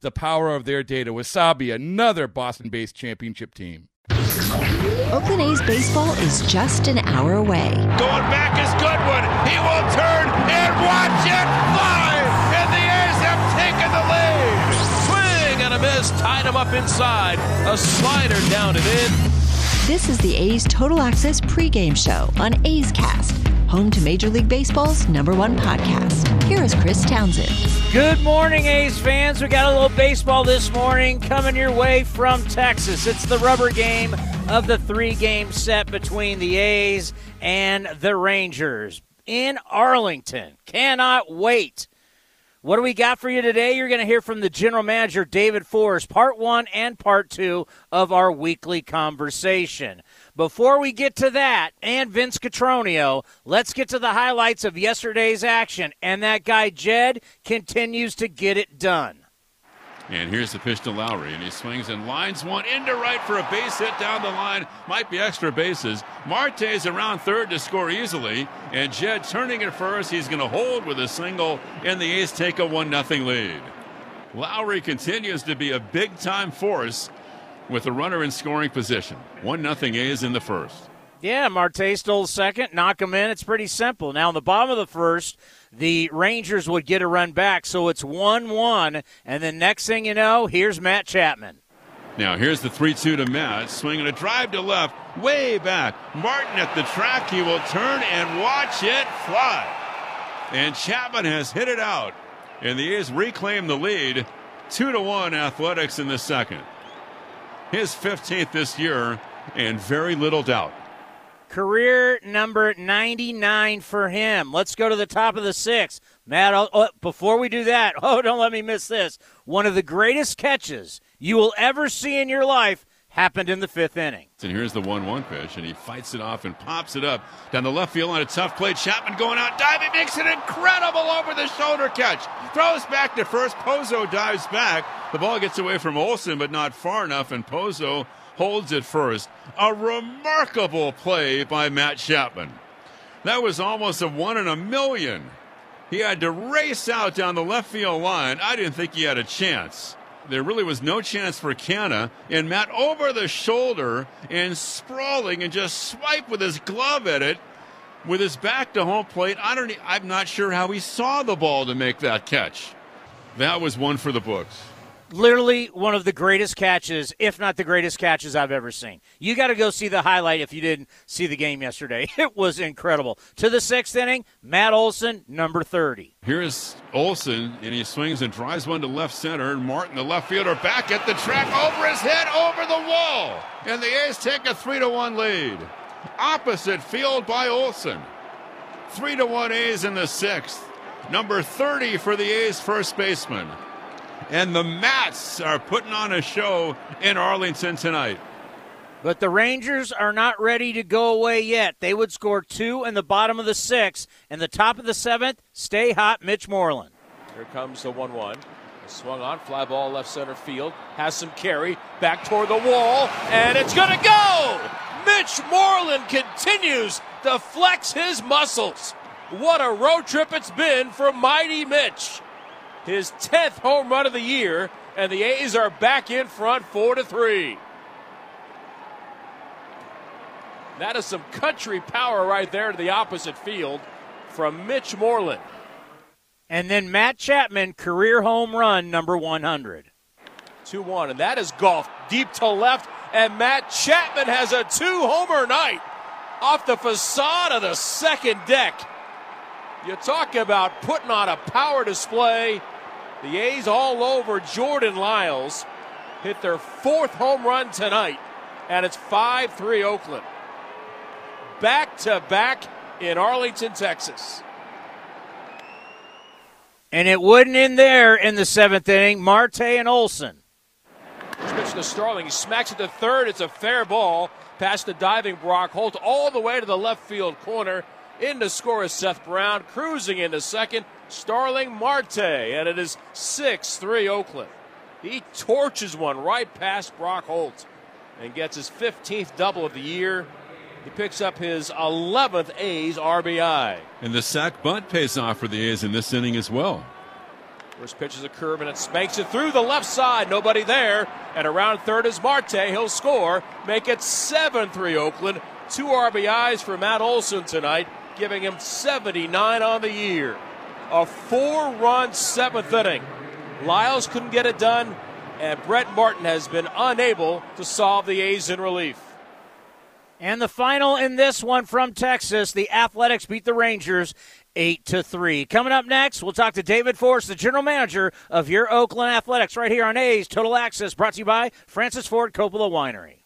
the power of their data. Wasabi, another Boston based championship team. Oakland A's baseball is just an hour away. Going back is Goodwin. He will turn and watch it fly. And the A's have taken the lead. Swing and a miss. Tied him up inside. A slider down and in. This is the A's Total Access pregame show on A's Cast, home to Major League Baseball's number one podcast. Here is Chris Townsend. Good morning, A's fans. We got a little baseball this morning coming your way from Texas. It's the rubber game of the three game set between the A's and the Rangers in Arlington. Cannot wait. What do we got for you today? You're going to hear from the general manager, David Forst, part one and part two of our weekly conversation. Before we get to that and Vince Cotroneo, let's get to the highlights of yesterday's action. And that guy, Jed, continues to get it done. And here's the pitch to Lowrie, and he swings and lines one into right for a base hit down the line. Might be extra bases. Marte's around third to score easily, and Jed turning at first. He's going to hold with a single, and the A's take a 1 0 lead. Lowrie continues to be a big time force with a runner in scoring position. 1 0 A's in the first. Yeah, Marte stole second, knock him in. It's pretty simple. Now, in the bottom of the first, the Rangers would get a run back, so it's 1 1. And then next thing you know, here's Matt Chapman. Now, here's the 3 2 to Matt, swinging a drive to left, way back. Martin at the track. He will turn and watch it fly. And Chapman has hit it out. And the A's reclaim the lead. 2 to 1 Athletics in the second. His 15th this year, and very little doubt. Career number 99 for him. Let's go to the top of the sixth. Matt, oh, oh, before we do that, oh, don't let me miss this. One of the greatest catches you will ever see in your life happened in the fifth inning. And here's the 1 1 pitch, and he fights it off and pops it up down the left field on a tough play. Chapman going out, diving, makes an incredible over the shoulder catch. Throws back to first. Pozo dives back. The ball gets away from Olson, but not far enough, and Pozo holds it first. A remarkable play by Matt Chapman. That was almost a one in a million. He had to race out down the left field line. I didn't think he had a chance. There really was no chance for Canha, and Matt over the shoulder and sprawling and just swipe with his glove at it with his back to home plate. I don't. I'm not sure how he saw the ball to make that catch. That was one for the books literally one of the greatest catches, if not the greatest catches I've ever seen. You got to go see the highlight if you didn't see the game yesterday. It was incredible. To the sixth inning, Matt Olson, number 30. Here's Olson, and he swings and drives one to left center. And Martin, the left fielder, back at the track, over his head, over the wall. And the A's take a 3 to 1 lead. Opposite field by Olson. 3 to 1 A's in the sixth. Number 30 for the A's first baseman and the Mats are putting on a show in Arlington tonight. But the Rangers are not ready to go away yet. They would score two in the bottom of the sixth. And the top of the seventh, stay hot, Mitch Moreland. Here comes the 1 1. Swung on, fly ball left center field. Has some carry, back toward the wall, and it's going to go! Mitch Moreland continues to flex his muscles. What a road trip it's been for Mighty Mitch his 10th home run of the year, and the A's are back in front 4 to 3. That is some country power right there to the opposite field from Mitch Moreland. And then Matt Chapman, career home run number 100. 2 1, and that is golf deep to left. And Matt Chapman has a two homer night off the facade of the second deck. You talk about putting on a power display. The A's all over Jordan Lyles. Hit their fourth home run tonight, and it's 5 3 Oakland. Back to back in Arlington, Texas. And it wouldn't end there in the seventh inning. Marte and Olson. Pitch to Starling. He smacks it to third. It's a fair ball past the diving Brock Holt all the way to the left field corner. In to score is Seth Brown, cruising into second. Starling Marte, and it is 6 3 Oakland. He torches one right past Brock Holt and gets his 15th double of the year. He picks up his 11th A's RBI. And the sac bunt pays off for the A's in this inning as well. First pitch is a curve and it spanks it through the left side. Nobody there. And around third is Marte. He'll score. Make it 7 3 Oakland. Two RBIs for Matt Olson tonight, giving him 79 on the year. A four run seventh inning. Lyles couldn't get it done, and Brett Martin has been unable to solve the A's in relief. And the final in this one from Texas, the Athletics beat the Rangers 8 to 3. Coming up next, we'll talk to David Forst, the general manager of your Oakland Athletics right here on A's Total Access brought to you by Francis Ford Coppola Winery.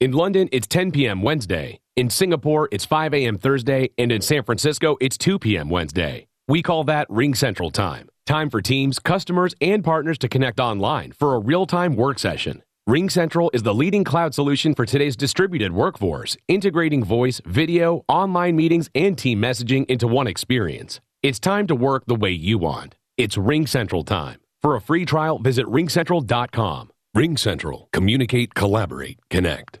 In London, it's 10 p.m. Wednesday. In Singapore, it's 5 a.m. Thursday. And in San Francisco, it's 2 p.m. Wednesday. We call that Ring Central Time. Time for teams, customers, and partners to connect online for a real time work session. Ring Central is the leading cloud solution for today's distributed workforce, integrating voice, video, online meetings, and team messaging into one experience. It's time to work the way you want. It's Ring Central time. For a free trial, visit ringcentral.com. Ring Central. Communicate, collaborate, connect.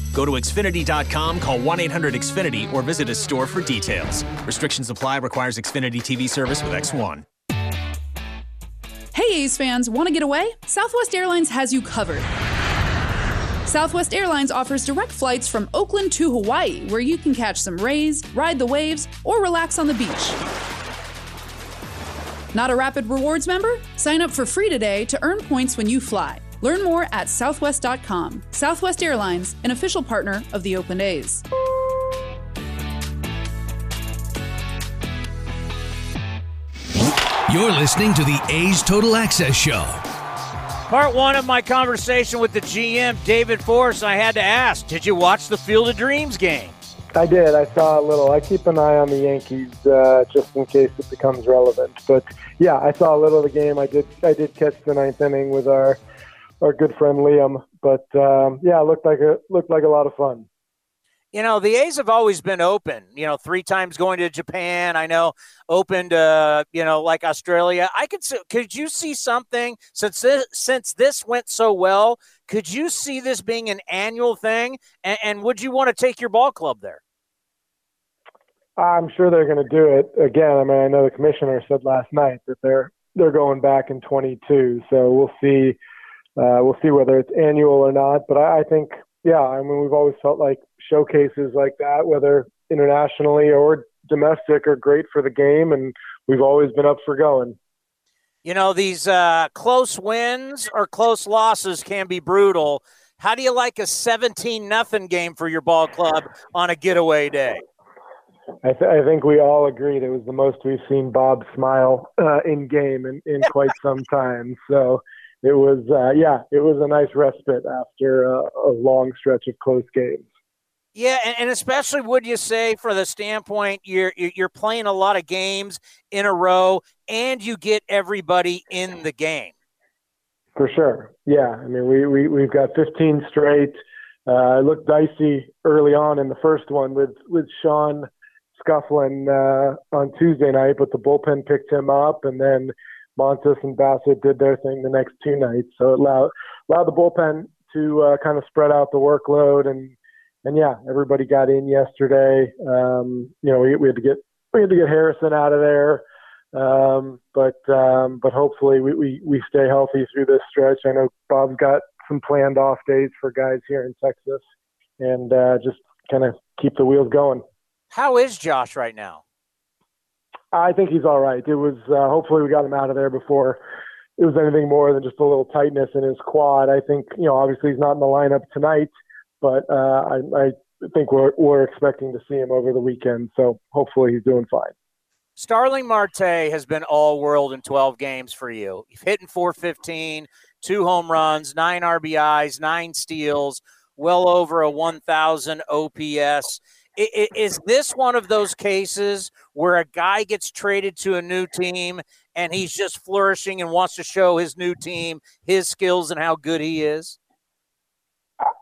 Go to Xfinity.com, call 1 800 Xfinity, or visit a store for details. Restrictions apply, requires Xfinity TV service with X1. Hey, A's fans, want to get away? Southwest Airlines has you covered. Southwest Airlines offers direct flights from Oakland to Hawaii, where you can catch some rays, ride the waves, or relax on the beach. Not a Rapid Rewards member? Sign up for free today to earn points when you fly. Learn more at southwest.com. Southwest Airlines, an official partner of the Oakland A's. You're listening to the A's Total Access Show. Part one of my conversation with the GM, David Forst, I had to ask, did you watch the Field of Dreams game? I did. I saw a little. I keep an eye on the Yankees uh, just in case it becomes relevant. But yeah, I saw a little of the game. I did. I did catch the ninth inning with our our good friend Liam. But um, yeah, it looked like a looked like a lot of fun. You know, the A's have always been open. You know, three times going to Japan. I know opened, uh, you know, like Australia. I could. See, could you see something since this, since this went so well? Could you see this being an annual thing? And, and would you want to take your ball club there? I'm sure they're going to do it again. I mean, I know the commissioner said last night that they're they're going back in 22. So we'll see. Uh, we'll see whether it's annual or not. But I, I think, yeah, I mean, we've always felt like showcases like that, whether internationally or domestic, are great for the game, and we've always been up for going. You know, these uh, close wins or close losses can be brutal. How do you like a 17 nothing game for your ball club on a getaway day? I, th- I, think we all agreed it was the most we've seen Bob smile uh, in game in, in quite some time. So it was, uh, yeah, it was a nice respite after a, a long stretch of close games. Yeah, and, and, especially would you say for the standpoint you're you're playing a lot of games in a row and you get everybody in the game. For sure. Yeah. I mean we, we we've got 15 straight. Uh, it looked dicey early on in the first one with with Sean scuffling uh, on Tuesday night, but the bullpen picked him up and then Montas and Bassitt did their thing the next two nights. So it allowed allowed the bullpen to uh, kind of spread out the workload and and yeah, everybody got in yesterday. Um, you know, we, we had to get we had to get Harrison out of there, um, but um, but hopefully we, we we stay healthy through this stretch. I know Bob's got some planned off days for guys here in Texas, and uh, just kind of keep the wheels going. How is Josh right now? I think he's all right. It was uh, hopefully we got him out of there before it was anything more than just a little tightness in his quad. I think you know obviously he's not in the lineup tonight but uh, I, I think we're, we're expecting to see him over the weekend. So hopefully he's doing fine. Starling Marte has been all world in 12 games for you. You've hit in 415, two home runs, nine RBIs, nine steals, well over a 1,000 OPS. Is this one of those cases where a guy gets traded to a new team and he's just flourishing and wants to show his new team his skills and how good he is?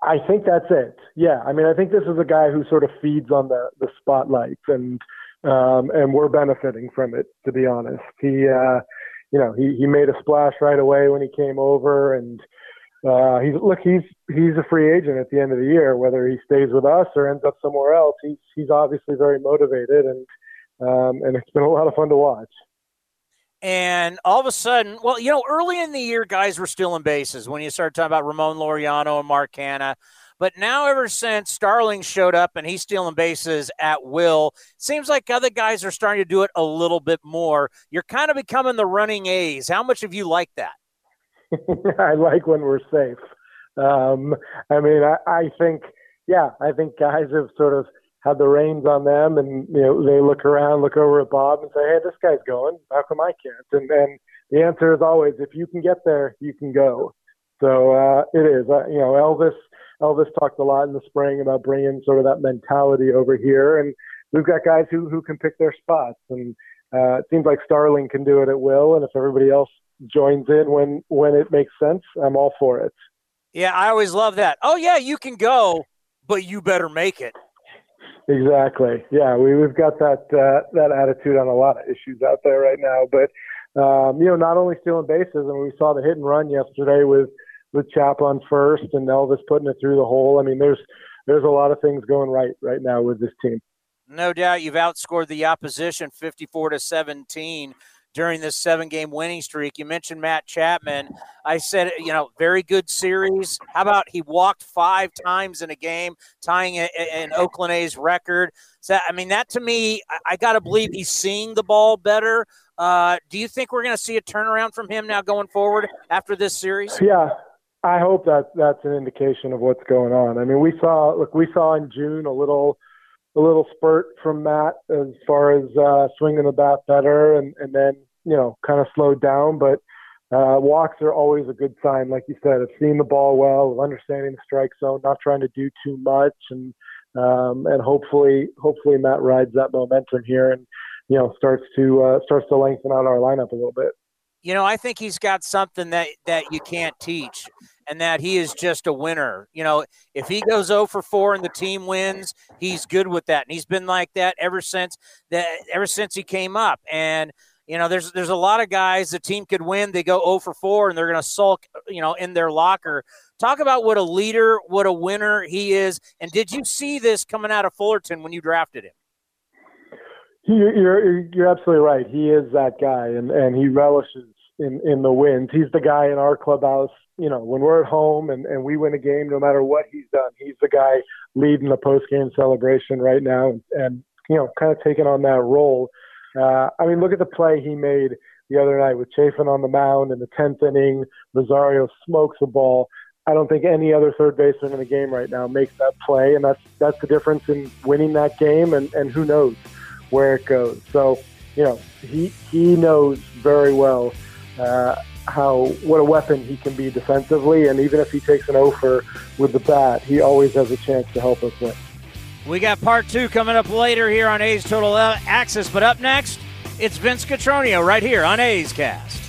I think that's it. Yeah, I mean, I think this is a guy who sort of feeds on the the spotlight, and um, and we're benefiting from it. To be honest, he, uh, you know, he he made a splash right away when he came over, and uh, he's look, he's he's a free agent at the end of the year. Whether he stays with us or ends up somewhere else, he's he's obviously very motivated, and um, and it's been a lot of fun to watch. And all of a sudden, well, you know, early in the year, guys were stealing bases when you started talking about Ramon Laureano and Mark Canha. But now, ever since Starling showed up and he's stealing bases at will, seems like other guys are starting to do it a little bit more. You're kind of becoming the running A's. How much have you liked that? I like when we're safe. Um, I mean, I, I think, yeah, I think guys have sort of had the reins on them, and you know they look around, look over at Bob, and say, "Hey, this guy's going. How come I can't?" And and the answer is always, if you can get there, you can go. So uh, it is. Uh, you know, Elvis. Elvis talked a lot in the spring about bringing sort of that mentality over here, and we've got guys who who can pick their spots, and uh, it seems like Starling can do it at will, and if everybody else joins in when when it makes sense, I'm all for it. Yeah, I always love that. Oh yeah, you can go, but you better make it. Exactly. Yeah, we, we've got that uh, that attitude on a lot of issues out there right now. But um, you know, not only stealing bases, I mean, we saw the hit and run yesterday with with Chap on first and Elvis putting it through the hole. I mean, there's there's a lot of things going right right now with this team. No doubt, you've outscored the opposition 54 to 17 during this seven game winning streak. You mentioned Matt Chapman. I said, you know, very good series. How about he walked five times in a game, tying an Oakland A's record? So, I mean, that to me, I, I got to believe he's seeing the ball better. Uh, do you think we're going to see a turnaround from him now going forward after this series? Yeah, I hope that that's an indication of what's going on. I mean, we saw look, we saw in June a little a little spurt from Matt as far as uh, swinging the bat better, and and then you know kind of slowed down. But uh, walks are always a good sign, like you said, of seeing the ball well, of understanding the strike zone, not trying to do too much, and um, and hopefully hopefully Matt rides that momentum here and you know starts to uh, starts to lengthen out our lineup a little bit. You know, I think he's got something that that you can't teach, and that he is just a winner. You know, if he goes 0 for 4 and the team wins, he's good with that, and he's been like that ever since that ever since he came up. And you know, there's there's a lot of guys the team could win, they go 0 for 4, and they're going to sulk, you know, in their locker. Talk about what a leader, what a winner he is. And did you see this coming out of Fullerton when you drafted him? You're you're absolutely right. He is that guy, and and he relishes in in the wins. He's the guy in our clubhouse. You know, when we're at home and and we win a game, no matter what he's done, he's the guy leading the post game celebration right now, and, and you know, kind of taking on that role. Uh, I mean, look at the play he made the other night with Chafin on the mound in the tenth inning. Rosario smokes the ball. I don't think any other third baseman in the game right now makes that play, and that's that's the difference in winning that game, and and who knows where it goes. So, you know, he he knows very well uh, how what a weapon he can be defensively, and even if he takes an offer with the bat, he always has a chance to help us win. We got part two coming up later here on A's Total Access, but up next, it's Vince Cotroneo right here on A's Cast.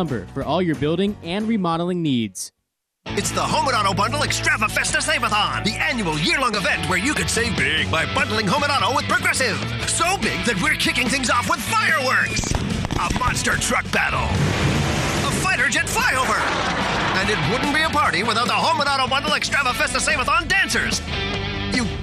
for all your building and remodeling needs. It's the Home and Auto Bundle Extravafesta Save-a-thon, the annual year-long event where you could save big by bundling Home and Auto with Progressive. So big that we're kicking things off with fireworks, a monster truck battle, a fighter jet flyover, and it wouldn't be a party without the Home and Auto Bundle Extravafesta Save-a-thon dancers.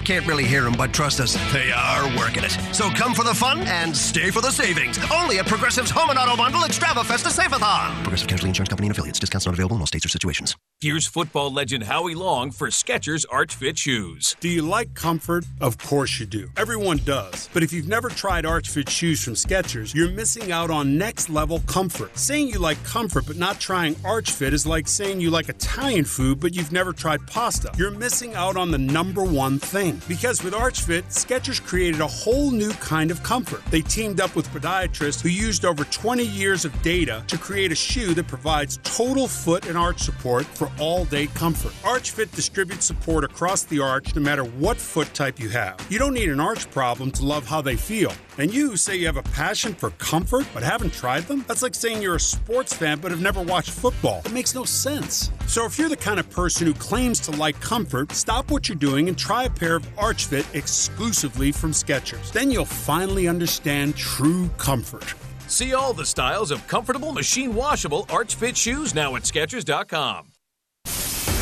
Can't really hear them, but trust us, they are working it. So come for the fun and stay for the savings. Only at Progressive's Home and Auto Bundle Extravafesta Save-a-thon. Progressive Casualty Insurance Company and affiliates. Discounts not available in all states or situations. Here's football legend Howie Long for Skechers Arch Fit shoes. Do you like comfort? Of course you do. Everyone does. But if you've never tried Arch Fit shoes from Skechers, you're missing out on next level comfort. Saying you like comfort but not trying Arch Fit is like saying you like Italian food but you've never tried pasta. You're missing out on the number one thing. Because with Arch Fit, Skechers created a whole new kind of comfort. They teamed up with podiatrists who used over 20 years of data to create a shoe that provides total foot and arch support for all day comfort. ArchFit distributes support across the arch no matter what foot type you have. You don't need an arch problem to love how they feel. And you say you have a passion for comfort but haven't tried them? That's like saying you're a sports fan but have never watched football. It makes no sense. So if you're the kind of person who claims to like comfort, stop what you're doing and try a pair of ArchFit exclusively from Skechers. Then you'll finally understand true comfort. See all the styles of comfortable machine washable ArchFit shoes now at Skechers.com.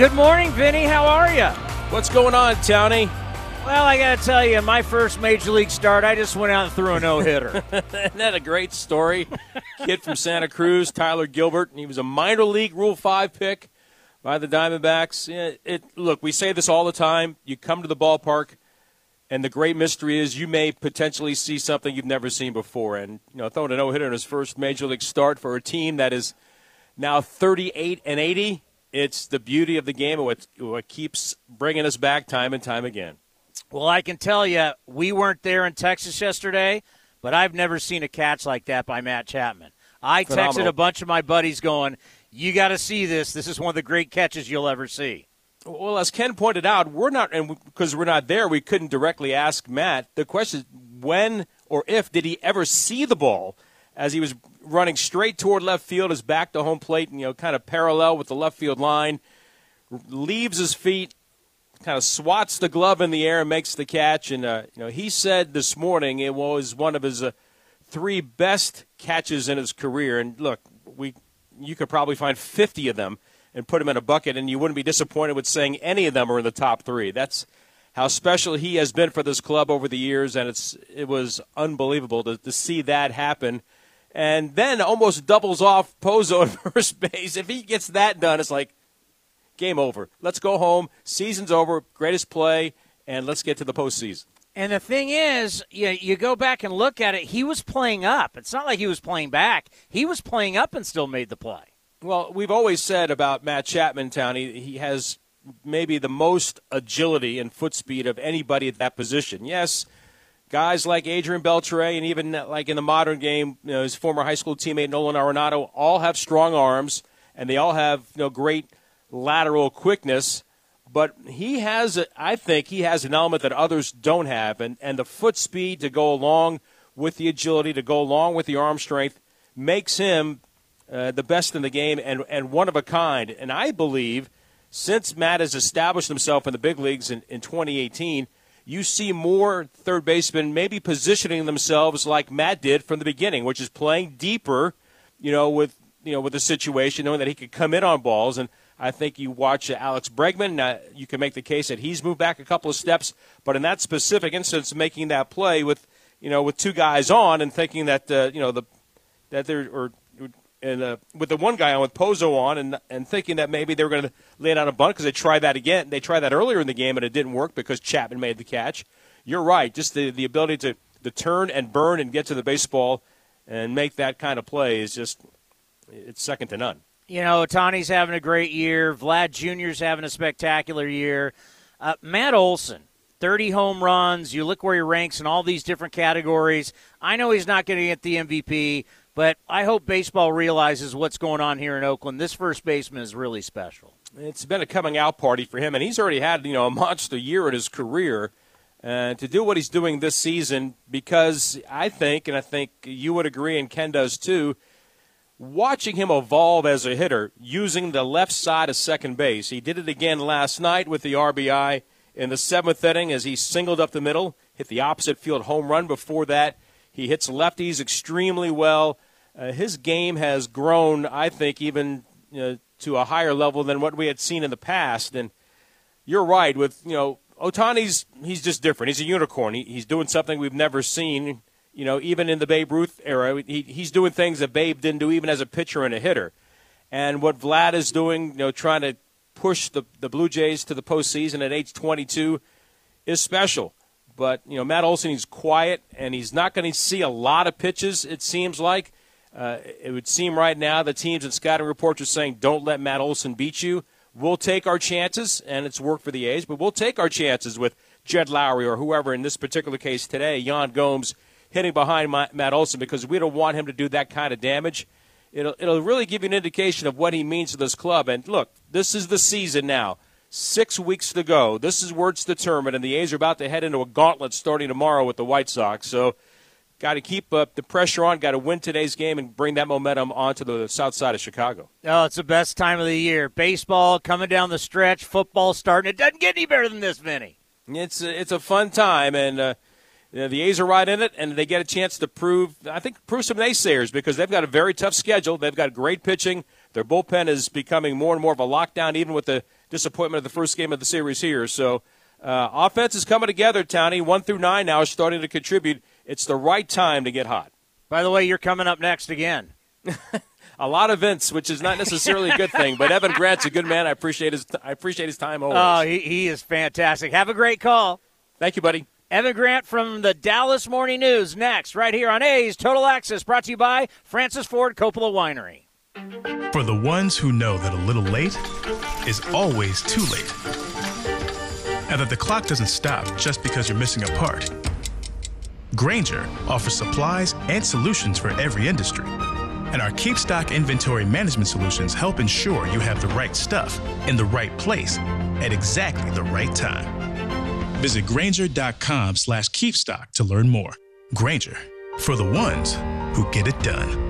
Good morning, Vinny. How are you? What's going on, Tony? Well, I got to tell you, my first major league start, I just went out and threw a no hitter. Isn't that a great story? Kid from Santa Cruz, Tyler Gilbert, and he was a minor league Rule 5 pick by the Diamondbacks. It, it, look, we say this all the time. You come to the ballpark, and the great mystery is you may potentially see something you've never seen before. And, you know, throwing a no hitter in his first major league start for a team that is now 38 and 80 it's the beauty of the game and what, what keeps bringing us back time and time again. Well, I can tell you, we weren't there in Texas yesterday, but I've never seen a catch like that by Matt Chapman. I Phenomenal. texted a bunch of my buddies going, You got to see this. This is one of the great catches you'll ever see. Well, as Ken pointed out, we're not, and because we're not there, we couldn't directly ask Matt. The question when or if did he ever see the ball as he was running straight toward left field, his back to home plate, and you know, kind of parallel with the left field line, leaves his feet, kind of swats the glove in the air and makes the catch. And uh, you know, he said this morning it was one of his uh, three best catches in his career. And look, we you could probably find 50 of them and put them in a bucket, and you wouldn't be disappointed with saying any of them are in the top three. That's how special he has been for this club over the years, and it's it was unbelievable to, to see that happen. And then almost doubles off Pozo at first base. If he gets that done, it's like game over. Let's go home. Season's over. Greatest play, and let's get to the postseason. And the thing is, you, you go back and look at it, he was playing up. It's not like he was playing back. He was playing up and still made the play. Well, we've always said about Matt Chapman Town, he, he has maybe the most agility and foot speed of anybody at that position. Yes, guys like Adrian Beltre and even like in the modern game, you know, his former high school teammate Nolan Arenado all have strong arms and they all have you know great lateral quickness. But he has, I think, he has an element that others don't have, and, and the foot speed to go along with the agility, to go along with the arm strength, makes him uh, the best in the game and, and one of a kind. And I believe since Matt has established himself in the big leagues in, in 2018, you see more third basemen maybe positioning themselves like Matt did from the beginning, which is playing deeper, you know, with you know with the situation, knowing that he could come in on balls. And I think you watch Alex Bregman, uh, you can make the case that he's moved back a couple of steps, but in that specific instance, making that play with you know with two guys on and thinking that uh, you know the that there or and uh, with the one guy on with Pozo on, and and thinking that maybe they were going to lay down a bunt because they tried that again. They tried that earlier in the game, and it didn't work because Chapman made the catch. You're right. Just the the ability to to turn and burn and get to the baseball and make that kind of play is just it's second to none. You know, Ohtani's having a great year. Vlad Jr.'s having a spectacular year. Uh, Matt Olson, 30 home runs. You look where he ranks in all these different categories. I know he's not going to get the MVP, but I hope baseball realizes what's going on here in Oakland. This first baseman is really special. It's been a coming out party for him, and he's already had you know a monster year in his career. Uh, to do what he's doing this season, because I think, and I think you would agree, and Ken does too, watching him evolve as a hitter using the left side of second base. He did it again last night with the RBI in the seventh inning as he singled up the middle, hit the opposite field home run. Before that, he hits lefties extremely well. Uh, his game has grown, I think, even you know, to a higher level than what we had seen in the past. And you're right with you know Ohtani's he's just different. He's a unicorn. He, he's doing something we've never seen. You know, even in the Babe Ruth era, he, he's doing things that Babe didn't do, even as a pitcher and a hitter. And what Vlad is doing, you know, trying to push the the Blue Jays to the postseason at age 22, is special. But you know, Matt Olson, he's quiet and he's not going to see a lot of pitches. It seems like. Uh, it would seem right now the teams and scouting reports are saying, "Don't let Matt Olson beat you." We'll take our chances, and it's worked for the A's, but we'll take our chances with Jed Lowrie or whoever in this particular case today, Yan Gomes, hitting behind Matt Olson because we don't want him to do that kind of damage. It'll, it'll really give you an indication of what he means to this club. And look, this is the season now. Six weeks to go. This is where it's determined, and the A's are about to head into a gauntlet starting tomorrow with the White Sox. So got to keep uh, the pressure on, got to win today's game and bring that momentum onto the south side of Chicago. Oh, it's the best time of the year. Baseball coming down the stretch, football starting. It doesn't get any better than this, Vinny. It's a, it's a fun time, and uh, you know, the A's are right in it, and they get a chance to prove, I think, prove some naysayers because they've got a very tough schedule. They've got great pitching. Their bullpen is becoming more and more of a lockdown, even with the disappointment of the first game of the series here. So, uh, offense is coming together, Townie. One through nine now is starting to contribute it's the right time to get hot. By the way, you're coming up next again. a lot of Vince, which is not necessarily a good thing, but Evan Grant's a good man. I appreciate his I appreciate his time always. Oh, he, he is fantastic. Have a great call. Thank you, buddy. Evan Grant from the Dallas Morning News next, right here on A's Total Access, brought to you by Francis Ford Coppola Winery. For the ones who know that a little late is always too late, and that the clock doesn't stop just because you're missing a part Grainger offers supplies and solutions for every industry. And our Keep Stock inventory management solutions help ensure you have the right stuff in the right place at exactly the right time. Visit Grainger.com slash KeepStock to learn more. Grainger, for the ones who get it done.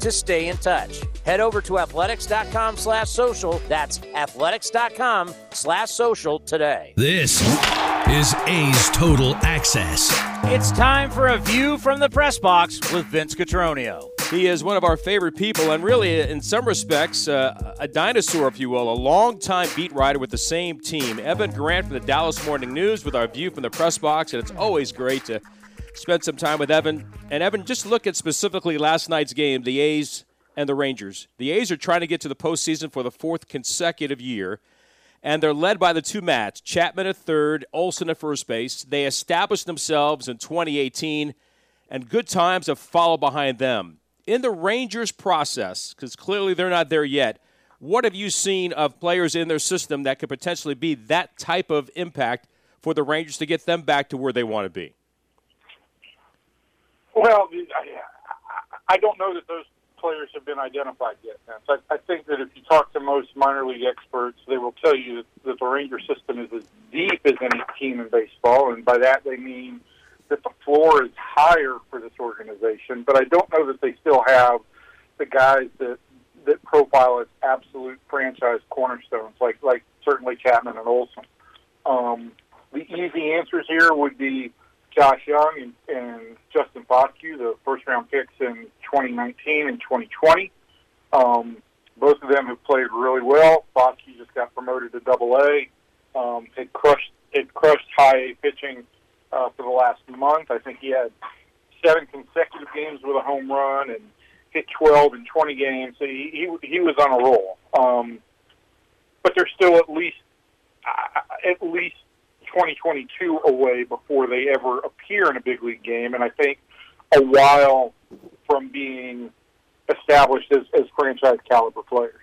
to stay in touch. Head over to athletics.com slash social. That's athletics.com slash social today. This is A's Total Access. It's time for a view from the press box with Vince Cotroneo. He is one of our favorite people, and really, in some respects, uh, a dinosaur, if you will, a long-time beat writer with the same team. Evan Grant from the Dallas Morning News with our view from the press box, and it's always great to spend some time with Evan. And Evan, just look at specifically last night's game, the A's and the Rangers. The A's are trying to get to the postseason for the fourth consecutive year, and they're led by the two Mats, Chapman at third, Olson at first base. They established themselves in 2018, and good times have followed behind them in the Rangers process, because clearly they're not there yet, what have you seen of players in their system that could potentially be that type of impact for the Rangers to get them back to where they want to be? Well, I don't know that those players have been identified yet. I, I think that if you talk to most minor league experts, they will tell you that the Ranger system is as deep as any team in baseball, and by that they mean that the floor is higher for this organization, but I don't know that they still have the guys that that profile as absolute franchise cornerstones, like like certainly Chapman and Olson. Um, the easy answers here would be Josh Jung and, and Justin Foscue, the first round picks in 2019 and 2020. Um, both of them have played really well. Foscue just got promoted to Double A. Um, had crushed had crushed high A pitching uh, for the last month. I think he had seven consecutive games with a home run and hit 12 in 20 games. So he he, he was on a roll. Um, but they're still at least uh, at least 2022 away before they ever appear in a big league game, and I think a while from being established as, as franchise caliber players.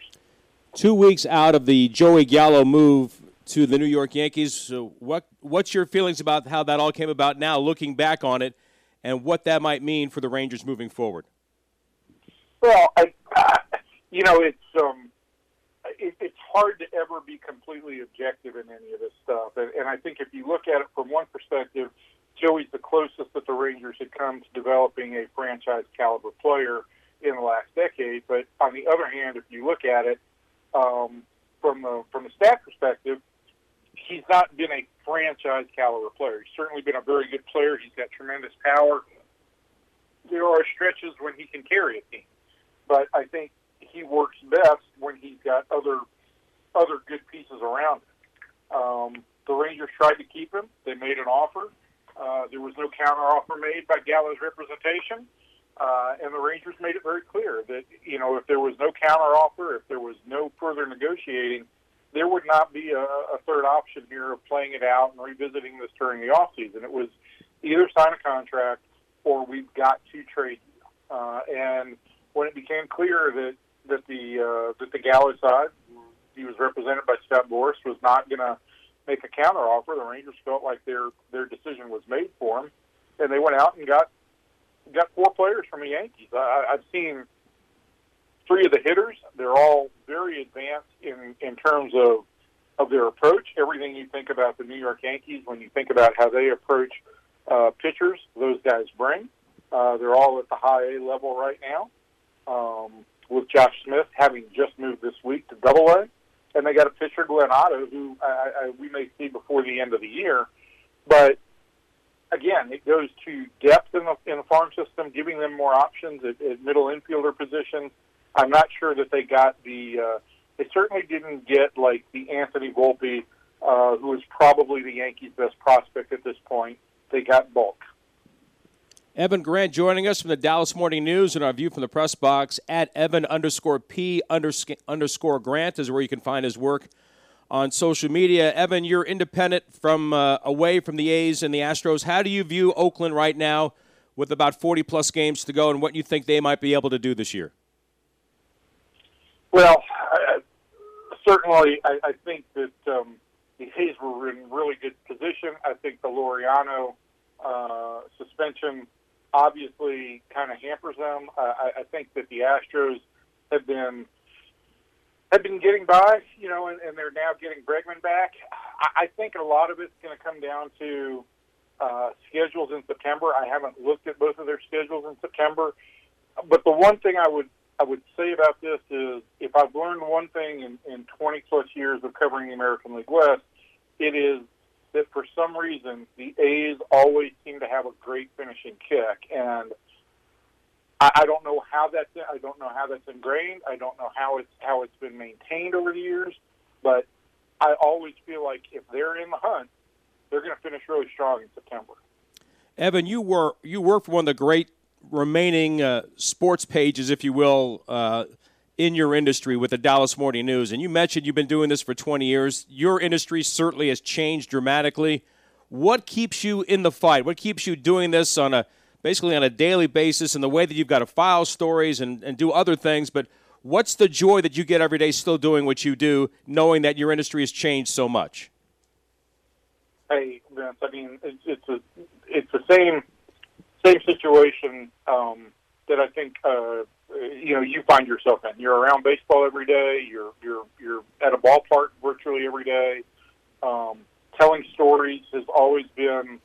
Two weeks out of the Joey Gallo move to the New York Yankees. So what what's your feelings about how that all came about now, looking back on it, and what that might mean for the Rangers moving forward? Well, I, uh, you know, it's um, it, it's hard to ever be completely objective in any of this stuff, and, and I think if you look at it from one perspective, Joey's the closest that the Rangers had come to developing a franchise caliber player in the last decade. But on the other hand, if you look at it um, from the from the stat perspective, he's not been a franchise caliber player. He's certainly been a very good player. He's got tremendous power. There are stretches when he can carry a team, but I think he works best when he's got other other good pieces around him. Um, the Rangers tried to keep him. They made an offer. Uh, there was no counteroffer made by Gallo's representation, uh, and the Rangers made it very clear that you know if there was no counteroffer, if there was no further negotiating, there would not be a, a third option here of playing it out and revisiting this during the off season. It was either sign a contract or we've got to trade you. Uh, and when it became clear that that the uh, that the Gallo side, he was represented by Scott Boras, was not going to make a counteroffer, the Rangers felt like their their decision was made for them, and they went out and got got four players from the Yankees. I, I've seen three of the hitters. They're all very advanced in in terms of of their approach. Everything you think about the New York Yankees when you think about how they approach uh, pitchers, those guys bring. Uh, they're all at the high A level right now. Um, with Josh Smith having just moved this week to Double A, and they got a pitcher Glenn Otto who I, I, we may see before the end of the year. But again, it goes to depth in the in the farm system, giving them more options at, at middle infielder positions I'm not sure that they got the. Uh, they certainly didn't get like the Anthony Volpe, uh, who is probably the Yankees' best prospect at this point. They got bulk. Evan Grant joining us from the Dallas Morning News and our view from the press box at Evan underscore P underscore Grant is where you can find his work on social media. Evan, you're independent from uh, away from the A's and the Astros. How do you view Oakland right now with about 40 plus games to go and what you think they might be able to do this year? Well, I, certainly, I, I think that um, the A's were in really good position. I think the Laureano uh, suspension obviously kind of hampers them. Uh, I, I think that the Astros have been have been getting by, you know, and, and they're now getting Bregman back. I, I think a lot of it's going to come down to uh, schedules in September. I haven't looked at both of their schedules in September, but the one thing I would I would say about this is if I've learned one thing in, in 20 plus years of covering the American League West, it is that for some reason the A's always seem to have a great finishing kick, and I, I don't know how that's I don't know how that's ingrained. I don't know how it's how it's been maintained over the years, but I always feel like if they're in the hunt, they're going to finish really strong in September. Evan, you were you work for one of the great remaining uh, sports pages, if you will, uh, in your industry with the Dallas Morning News. And you mentioned you've been doing this for 20 years. Your industry certainly has changed dramatically. What keeps you in the fight? What keeps you doing this on a basically on a daily basis in the way that you've got to file stories and, and do other things? But what's the joy that you get every day still doing what you do, knowing that your industry has changed so much? Hey, Vince. I mean, it's, it's a it's the same same situation um, that I think uh, you know you find yourself in. You're around baseball every day. You're you're you're at a ballpark virtually every day. Um, telling stories has always been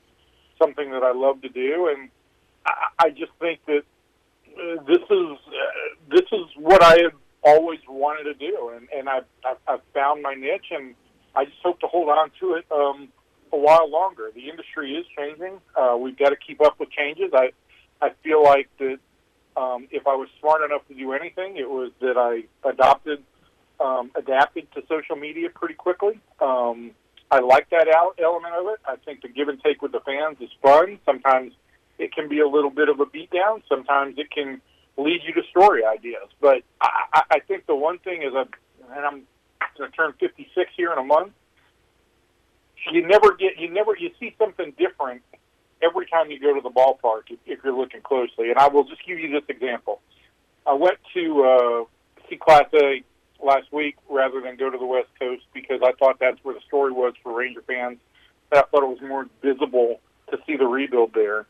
something that I love to do, and I, I just think that uh, this is uh, this is what I have always wanted to do, and and I've, I've, I've found my niche, and I just hope to hold on to it. Um, a while longer. The industry is changing. Uh, we've got to keep up with changes. I I feel like that um, if I was smart enough to do anything, it was that I adopted um, adapted to social media pretty quickly. Um, I like that out element of it. I think the give and take with the fans is fun. Sometimes it can be a little bit of a beatdown. Sometimes it can lead you to story ideas. But I, I think the one thing is, a, and I'm going to turn 56 here in a month you never get you never you see something different every time you go to the ballpark if, if you're looking closely. And I will just give you this example. I went to uh, see Class A last week rather than go to the West Coast because I thought that's where the story was for Ranger fans. I thought it was more visible to see the rebuild there.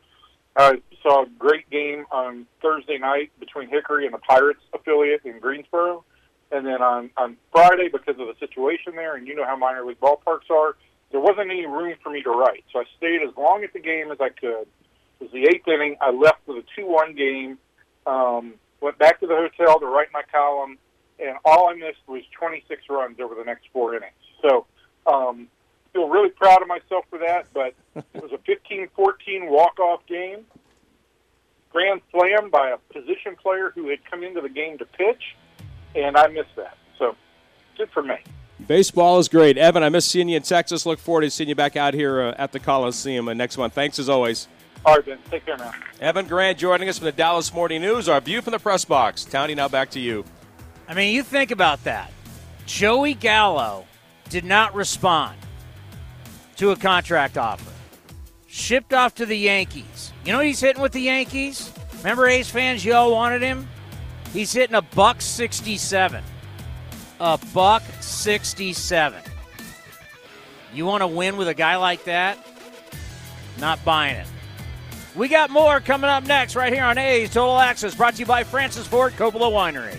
I saw a great game on Thursday night between Hickory and the Pirates affiliate in Greensboro. And then on, on Friday, because of the situation there, and you know how minor league ballparks are, there wasn't any room for me to write. So I stayed as long at the game as I could. It was the eighth inning. I left with a 2 1 game, um, went back to the hotel to write my column, and all I missed was 26 runs over the next four innings. So, um, feel really proud of myself for that, but it was a 15 14 walk off game. Grand slam by a position player who had come into the game to pitch, and I missed that. So, good for me. Baseball is great. Evan, I miss seeing you in Texas. Look forward to seeing you back out here uh, at the Coliseum uh, next month. Thanks as always. All right, Ben. Take care now. Evan Grant joining us from the Dallas Morning News. Our view from the press box. Townie, now back to you. I mean, you think about that. Joey Gallo did not respond to a contract offer. Shipped off to the Yankees. You know he's hitting with the Yankees? Remember A's fans, y'all wanted him? He's hitting a buck 67 a buck 67. You want to win with a guy like that? Not buying it. We got more coming up next right here on A's Total Access, brought to you by Francis Ford Coppola Winery.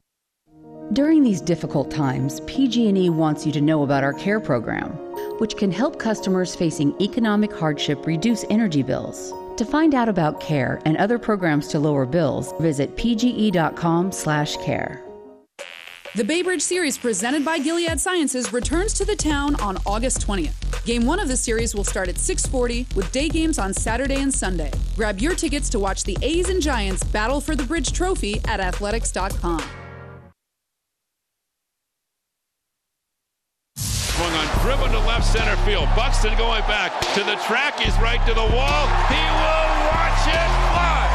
During these difficult times, PG&E wants you to know about our CARE program, which can help customers facing economic hardship reduce energy bills. To find out about CARE and other programs to lower bills, visit pge.com/care. The Bay Bridge Series presented by Gilead Sciences returns to the town on August 20th. Game 1 of the series will start at 6:40 with day games on Saturday and Sunday. Grab your tickets to watch the A's and Giants battle for the Bridge Trophy at athletics.com. Swung on, driven to left center field. Buxton going back to the track. He's right to the wall. He will watch it fly.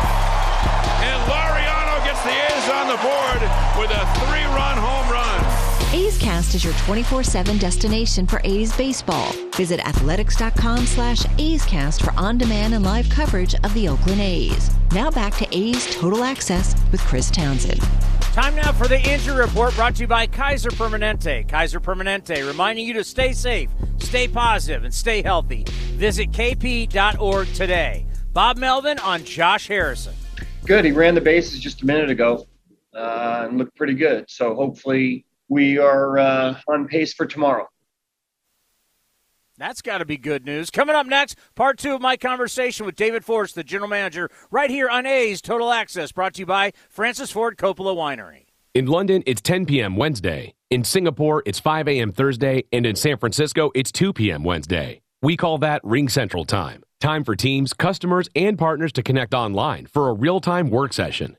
And Laureano gets the A's on the board with a three-run home run. A's Cast is your 24-7 destination for A's baseball. Visit athletics.com slash A's Cast for on-demand and live coverage of the Oakland A's. Now back to A's Total Access with Chris Townsend. Time now for the injury report brought to you by Kaiser Permanente. Kaiser Permanente reminding you to stay safe, stay positive, and stay healthy. Visit kp.org today. Bob Melvin on Josh Harrison. Good. He ran the bases just a minute ago uh, and looked pretty good. So hopefully we are uh, on pace for tomorrow. That's got to be good news. Coming up next, part two of my conversation with David Forst, the general manager, right here on A's Total Access, brought to you by Francis Ford Coppola Winery. In London, it's 10 p.m. Wednesday. In Singapore, it's 5 a.m. Thursday. And in San Francisco, it's 2 p.m. Wednesday. We call that Ring Central Time. Time for teams, customers, and partners to connect online for a real time work session.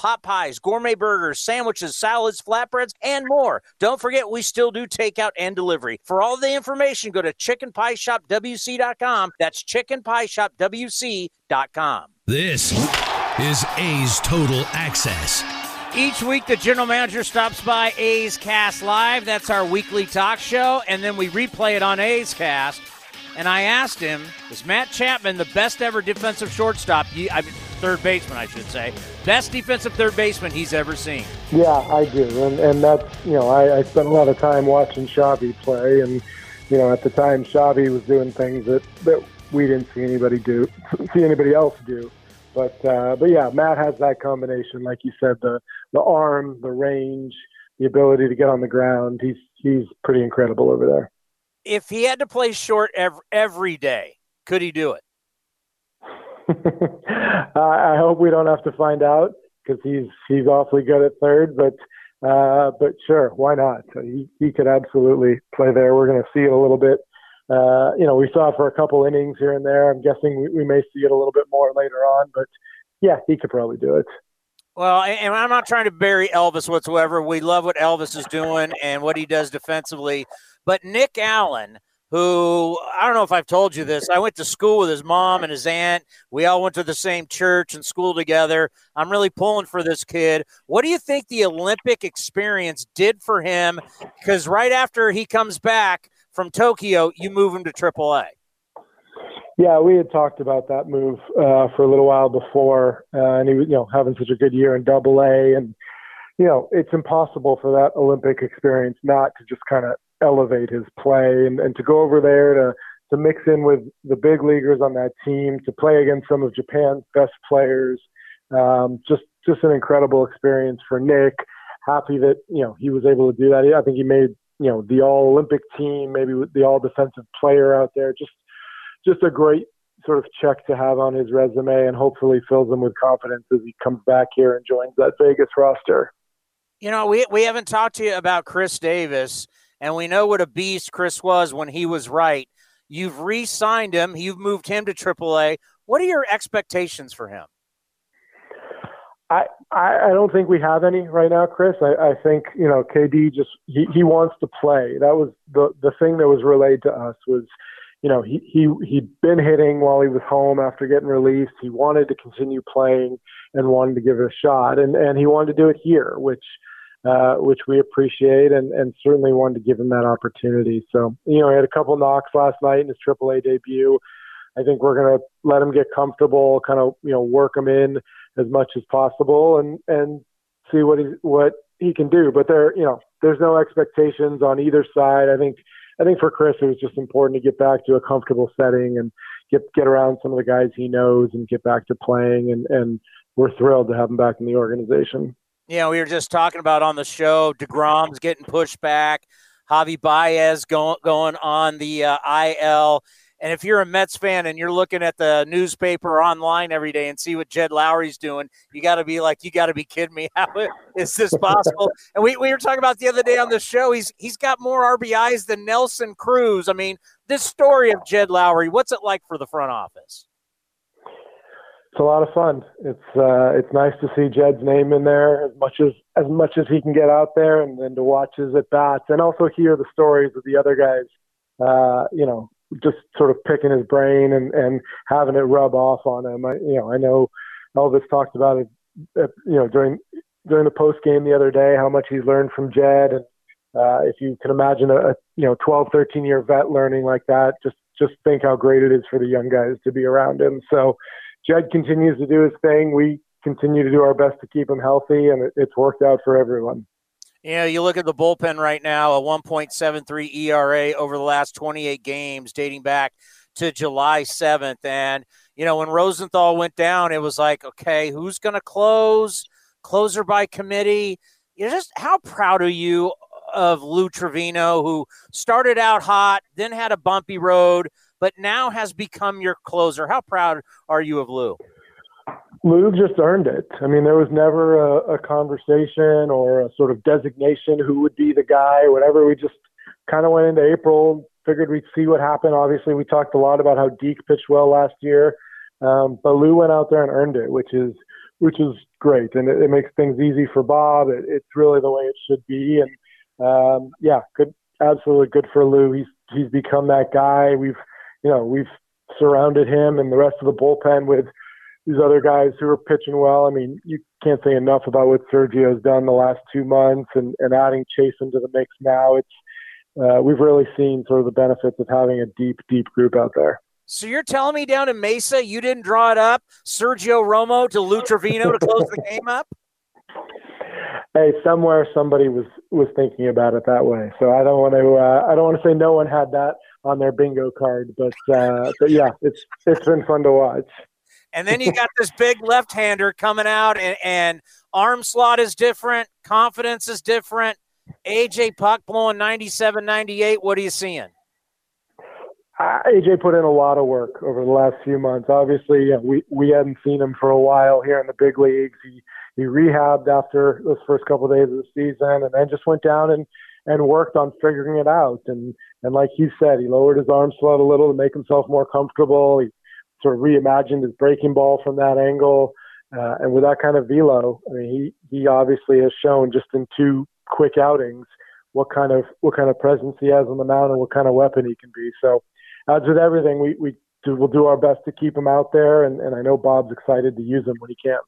pot pies, gourmet burgers, sandwiches, salads, flatbreads, and more. Don't forget, we still do takeout and delivery. For all the information, go to chickenpieshopwc.com. That's chickenpieshopwc.com. This is A's Total Access. Each week, the general manager stops by A's Cast Live. That's our weekly talk show, and then we replay it on A's Cast. And I asked him, is Matt Chapman the best ever defensive shortstop? I mean, third baseman, I should say. Best defensive third baseman he's ever seen. Yeah, I do, and and that's you know I, I spent a lot of time watching Chavy play, and you know at the time Chavy was doing things that that we didn't see anybody do, see anybody else do. But uh, but yeah, Matt has that combination, like you said, the the arm, the range, the ability to get on the ground. He's he's pretty incredible over there. If he had to play short every, every day, could he do it? I hope we don't have to find out because he's he's awfully good at third. But uh, but sure, why not? He he could absolutely play there. We're going to see it a little bit. Uh, you know, we saw it for a couple innings here and there. I'm guessing we, we may see it a little bit more later on. But yeah, he could probably do it. Well, and I'm not trying to bury Elvis whatsoever. We love what Elvis is doing and what he does defensively. But Nick Allen, who I don't know if I've told you this. I went to school with his mom and his aunt. We all went to the same church and school together. I'm really pulling for this kid. What do you think the Olympic experience did for him? Because right after he comes back from Tokyo, you move him to AAA. Yeah, we had talked about that move uh, for a little while before, uh, and he was, you know, having such a good year in Double A, and you know, it's impossible for that Olympic experience not to just kind of elevate his play and, and to go over there to to mix in with the big leaguers on that team, to play against some of Japan's best players. Um, just just an incredible experience for Nick. Happy that you know he was able to do that. I think he made you know the All Olympic team, maybe the All Defensive Player out there. Just just a great sort of check to have on his resume and hopefully fills him with confidence as he comes back here and joins that Vegas roster. You know, we we haven't talked to you about Chris Davis, and we know what a beast Chris was when he was right. You've re-signed him. You've moved him to AAA. What are your expectations for him? I, I don't think we have any right now, Chris. I, I think you know KD just he, he wants to play. That was the the thing that was relayed to us was, you know, he he he'd been hitting while he was home after getting released. He wanted to continue playing and wanted to give it a shot, and and he wanted to do it here, which uh, which we appreciate, and and certainly wanted to give him that opportunity. So you know, he had a couple knocks last night in his AAA debut. I think we're going to let him get comfortable, kind of you know work him in as much as possible and and see what he what he can do. But there, you know, there's no expectations on either side. I think I think for Chris, it was just important to get back to a comfortable setting and get get around some of the guys he knows and get back to playing. And and we're thrilled to have him back in the organization. Yeah, we were just talking about on the show. deGrom's getting pushed back. Javi Baez going going on the uh, IL. And if you're a Mets fan and you're looking at the newspaper online every day and see what Jed Lowrie's doing, you got to be like, you got to be kidding me. How is this possible? and we, we were talking about the other day on the show. He's he's got more RBIs than Nelson Cruz. I mean, this story of Jed Lowry, what's it like for the front office? It's a lot of fun. It's uh, it's nice to see Jed's name in there as much as as much as he can get out there, and then to watch his at bats, and also hear the stories of the other guys. Uh, you know, just sort of picking his brain and, and having it rub off on him. I, you know, I know Elvis talked about it, uh, you know, during during the post game the other day, how much he's learned from Jed. And uh, if you can imagine a, a you know 12, 13 year vet learning like that, just just think how great it is for the young guys to be around him. So Jed continues to do his thing. We continue to do our best to keep him healthy, and it, it's worked out for everyone. Yeah, you look at the bullpen right now, a 1.73 ERA over the last 28 games dating back to July 7th. And, you know, when Rosenthal went down, it was like, okay, who's going to close? Closer by committee. You know, just how proud are you of Lou Trivino, who started out hot, then had a bumpy road, but now has become your closer? How proud are you of Lou? Lou just earned it. I mean, there was never a, a conversation or a sort of designation who would be the guy or whatever. We just kind of went into April, figured we'd see what happened. Obviously, we talked a lot about how Deke pitched well last year, um, but Lou went out there and earned it, which is which is great, and it, it makes things easy for Bob. It, it's really the way it should be, and um, yeah, good, absolutely good for Lou. He's he's become that guy. We've you know we've surrounded him and the rest of the bullpen with these other guys who are pitching well. I mean, you can't say enough about what Sergio's done the last two months, and, and adding Chase into the mix now. It's uh, we've really seen sort of the benefits of having a deep, deep group out there. So you're telling me down in Mesa you didn't draw it up, Sergio Romo to Lou Trivino to close the game up? Hey, somewhere somebody was was thinking about it that way. So I don't want to uh, I don't want to say no one had that on their bingo card, but uh, but yeah, it's it's been fun to watch. And then you got this big left hander coming out, and, and arm slot is different, confidence is different. AJ Puk blowing 97 98. What are you seeing? Uh, AJ put in a lot of work over the last few months. Obviously, yeah, we we hadn't seen him for a while here in the big leagues. He he rehabbed after those first couple of days of the season, and then just went down and and worked on figuring it out. And and like you said, he lowered his arm slot a little to make himself more comfortable. He sort of reimagined his breaking ball from that angle. Uh, and with that kind of velo, I mean, he he obviously has shown just in two quick outings what kind of what kind of presence he has on the mound and what kind of weapon he can be. So, as with everything, we we do, we'll do our best to keep him out there, and, and I know Bob's excited to use him when he can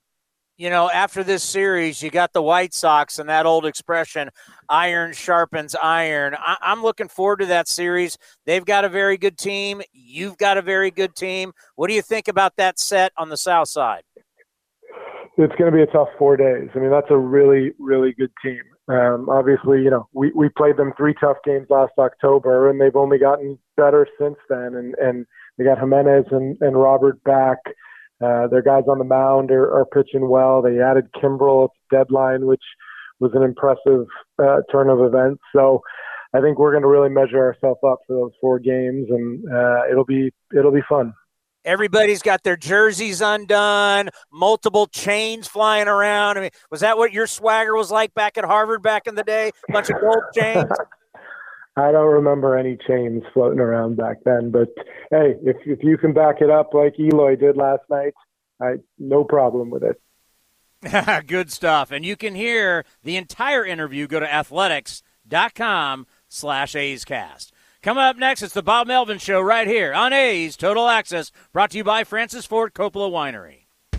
you know, after this series, you got the White Sox and that old expression, iron sharpens iron. I- am looking forward to that series. They've got a very good team. You've got a very good team. What do you think about that set on the South Side? It's going to be a tough four days. I mean, that's a really, really good team. Um, obviously, you know, we, we played them three tough games last October, and they've only gotten better since then. And, and they got Jimenez and, and Robert back. Uh, their guys on the mound are, are pitching well. They added Kimbrel at the deadline, which was an impressive uh, turn of events. So I think we're going to really measure ourselves up for those four games, and uh, it'll be it'll be fun. Everybody's got their jerseys undone, multiple chains flying around. I mean, was that what your swagger was like back at Harvard back in the day? A bunch of gold chains. I don't remember any chains floating around back then, but hey, if if you can back it up like Eloy did last night, I no problem with it. Good stuff. And you can hear the entire interview. Go to athletics.com slash A's Cast. Coming up next, it's the Bob Melvin Show right here on A's Total Access, brought to you by Francis Ford Coppola Winery.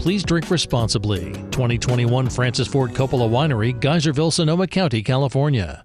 Please drink responsibly. 2021 Francis Ford Coppola Winery, Geyserville, Sonoma County, California.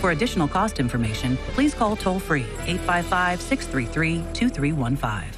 For additional cost information, please call toll free 855 633 2315.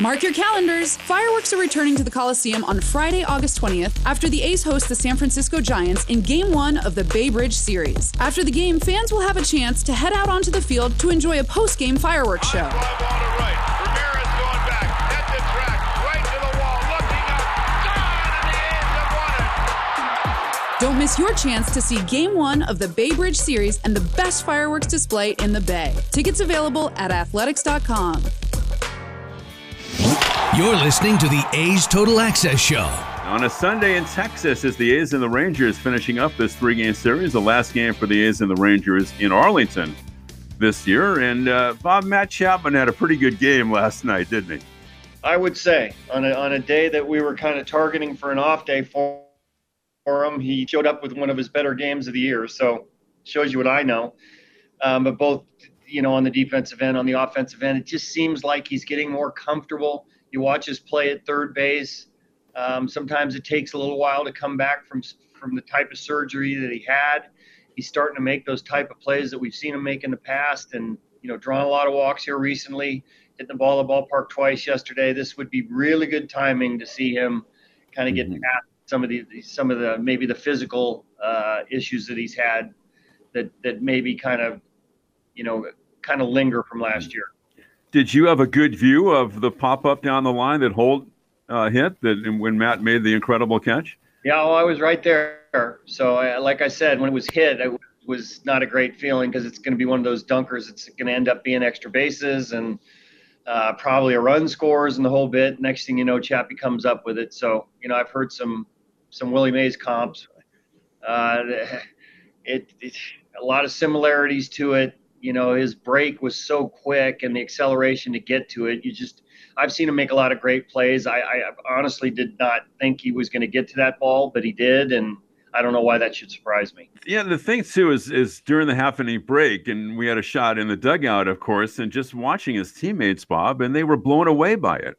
Mark your calendars. Fireworks are returning to the Coliseum on Friday, August 20th after the A's host the San Francisco Giants in Game 1 of the Bay Bridge Series. After the game, fans will have a chance to head out onto the field to enjoy a post-game fireworks show. Don't miss your chance to see Game 1 of the Bay Bridge Series and the best fireworks display in the Bay. Tickets available at athletics.com. You're listening to the A's Total Access Show. On a Sunday in Texas, as the A's and the Rangers finishing up this three game series, the last game for the A's and the Rangers in Arlington this year. And uh, Bob Matt Chapman had a pretty good game last night, didn't he? I would say on a, on a day that we were kind of targeting for an off day for, for him, he showed up with one of his better games of the year. So shows you what I know. Um, but both, you know, on the defensive end, on the offensive end, it just seems like he's getting more comfortable. You watch his play at third base. Um, sometimes it takes a little while to come back from from the type of surgery that he had. He's starting to make those type of plays that we've seen him make in the past, and you know, drawing a lot of walks here recently, hitting the ball at the ballpark twice yesterday. This would be really good timing to see him kind of get Mm-hmm. past some of the some of the maybe the physical uh, issues that he's had that that maybe kind of you know kind of linger from last year. Did you have a good view of the pop up down the line that Holt uh, hit that when Matt made the incredible catch? Yeah, well, I was right there. So, uh, like I said, when it was hit, it was not a great feeling because it's going to be one of those dunkers. It's going to end up being extra bases and uh, probably a run scores and the whole bit. Next thing you know, Chappie comes up with it. So, you know, I've heard some some Willie Mays comps. Uh, it, it a lot of similarities to it. You know, his break was so quick and the acceleration to get to it. You just, I've seen him make a lot of great plays. I, I honestly did not think he was going to get to that ball, but he did, and I don't know why that should surprise me. Yeah, the thing too is is during the half inning break, and we had a shot in the dugout, of course, and just watching his teammates, Bob, and they were blown away by it.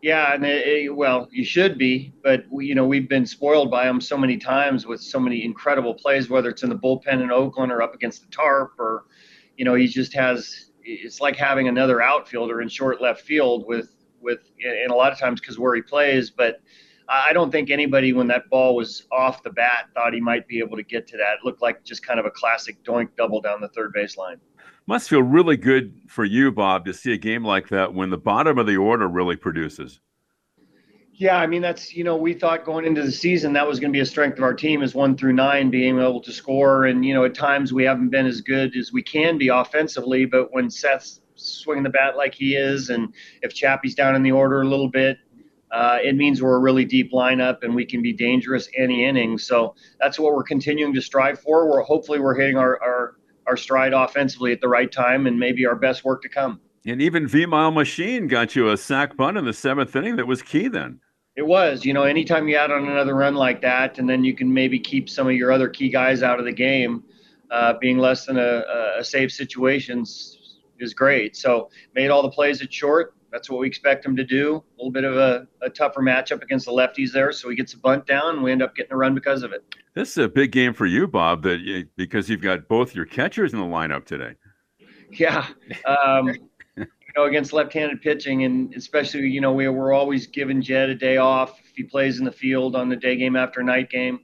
Yeah, and it, it, well, you should be, but we, you know we've been spoiled by him so many times with so many incredible plays, whether it's in the bullpen in Oakland or up against the tarp, or you know he just has. It's like having another outfielder in short left field with with, and a lot of times because where he plays, but I don't think anybody, when that ball was off the bat, thought he might be able to get to that. It looked like just kind of a classic doink double down the third baseline. Must feel really good for you, Bob, to see a game like that when the bottom of the order really produces. Yeah, I mean that's you know we thought going into the season that was going to be a strength of our team is one through nine being able to score, and you know at times we haven't been as good as we can be offensively, but when Seth's swinging the bat like he is, and if Chappie's down in the order a little bit, uh, it means we're a really deep lineup and we can be dangerous any inning. So that's what we're continuing to strive for. We're hopefully we're hitting our, our, our stride offensively at the right time and maybe our best work to come. And even Vimael Machín got you a sac bunt in the seventh inning that was key then. It was, you know, anytime you add on another run like that, and then you can maybe keep some of your other key guys out of the game, uh, being less than a, a safe situations is great. So made all the plays at short, that's what we expect him to do. A little bit of a, a, tougher matchup against the lefties there, so he gets a bunt down, and we end up getting a run because of it. This is a big game for you, Bob, that you, because you've got both your catchers in the lineup today. Yeah, um, you know, against left-handed pitching, and especially you know we, we're always giving Jed a day off if he plays in the field on the day game after night game.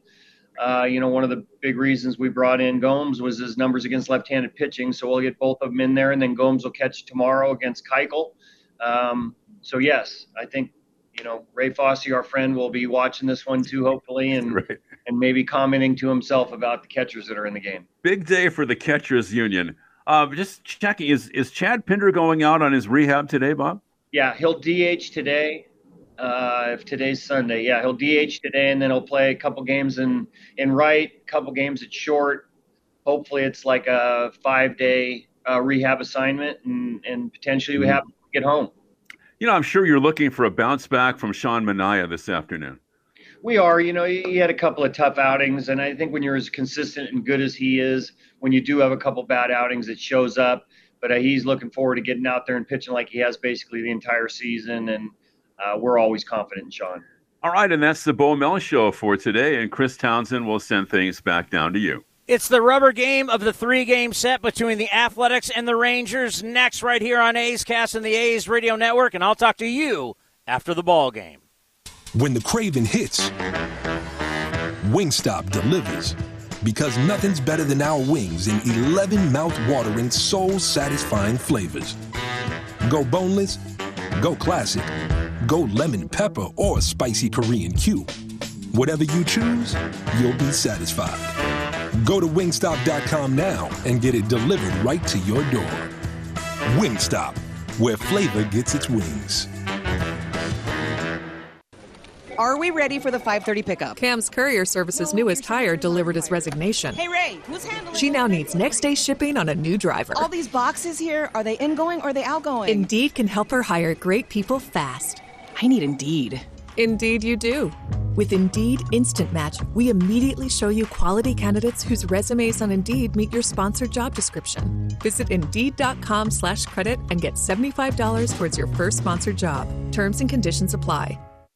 Uh, you know, one of the big reasons we brought in Gomes was his numbers against left-handed pitching, so we'll get both of them in there, and then Gomes will catch tomorrow against Keuchel. Um, so yes, I think you know Ray Fosse, our friend, will be watching this one too, hopefully, and right. and maybe commenting to himself about the catchers that are in the game. Big day for the catchers union. Uh, just checking is is Chad Pinder going out on his rehab today, Bob? Yeah, he'll DH today. Uh, if today's Sunday, yeah, he'll DH today, and then he'll play a couple games in in right, a couple games at short. Hopefully, it's like a five day uh, rehab assignment, and and potentially we mm-hmm. have get home. You know, I'm sure you're looking for a bounce back from Sean Manaea this afternoon. We are. You know, he had a couple of tough outings, and I think when you're as consistent and good as he is, when you do have a couple bad outings, it shows up. But uh, he's looking forward to getting out there and pitching like he has basically the entire season, and uh, we're always confident in Sean. All right, and that's the Bo Mel show for today, and Chris Townsend will send things back down to you. It's the rubber game of the three game set between the Athletics and the Rangers next, right here on A's Cast and the A's Radio Network. And I'll talk to you after the ball game. When the craving hits, Wingstop delivers. Because nothing's better than our wings in 11 mouth-watering, soul-satisfying flavors. Go boneless, go classic, go lemon pepper or spicy Korean cube. Whatever you choose, you'll be satisfied. Go to wingstop.com now and get it delivered right to your door. Wingstop, where flavor gets its wings. Are we ready for the 5:30 pickup? Cam's Courier Service's newest hire delivered his resignation. Hey Ray, who's handling? She now needs next day shipping on a new driver. All these boxes here, are they ingoing or are they outgoing? Indeed can help her hire great people fast. I need Indeed. Indeed you do. With Indeed Instant Match, we immediately show you quality candidates whose resumes on Indeed meet your sponsored job description. Visit Indeed.com slash credit and get $75 towards your first sponsored job. Terms and conditions apply.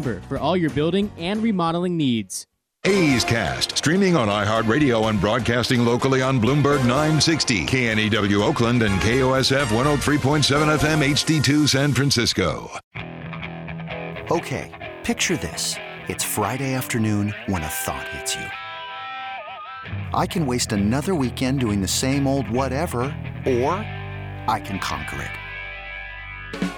for all your building and remodeling needs. A's Cast, streaming on iHeartRadio and broadcasting locally on Bloomberg 960, KNEW Oakland, and KOSF 103.7 FM HD2 San Francisco. Okay, picture this. It's Friday afternoon when a thought hits you. I can waste another weekend doing the same old whatever, or I can conquer it.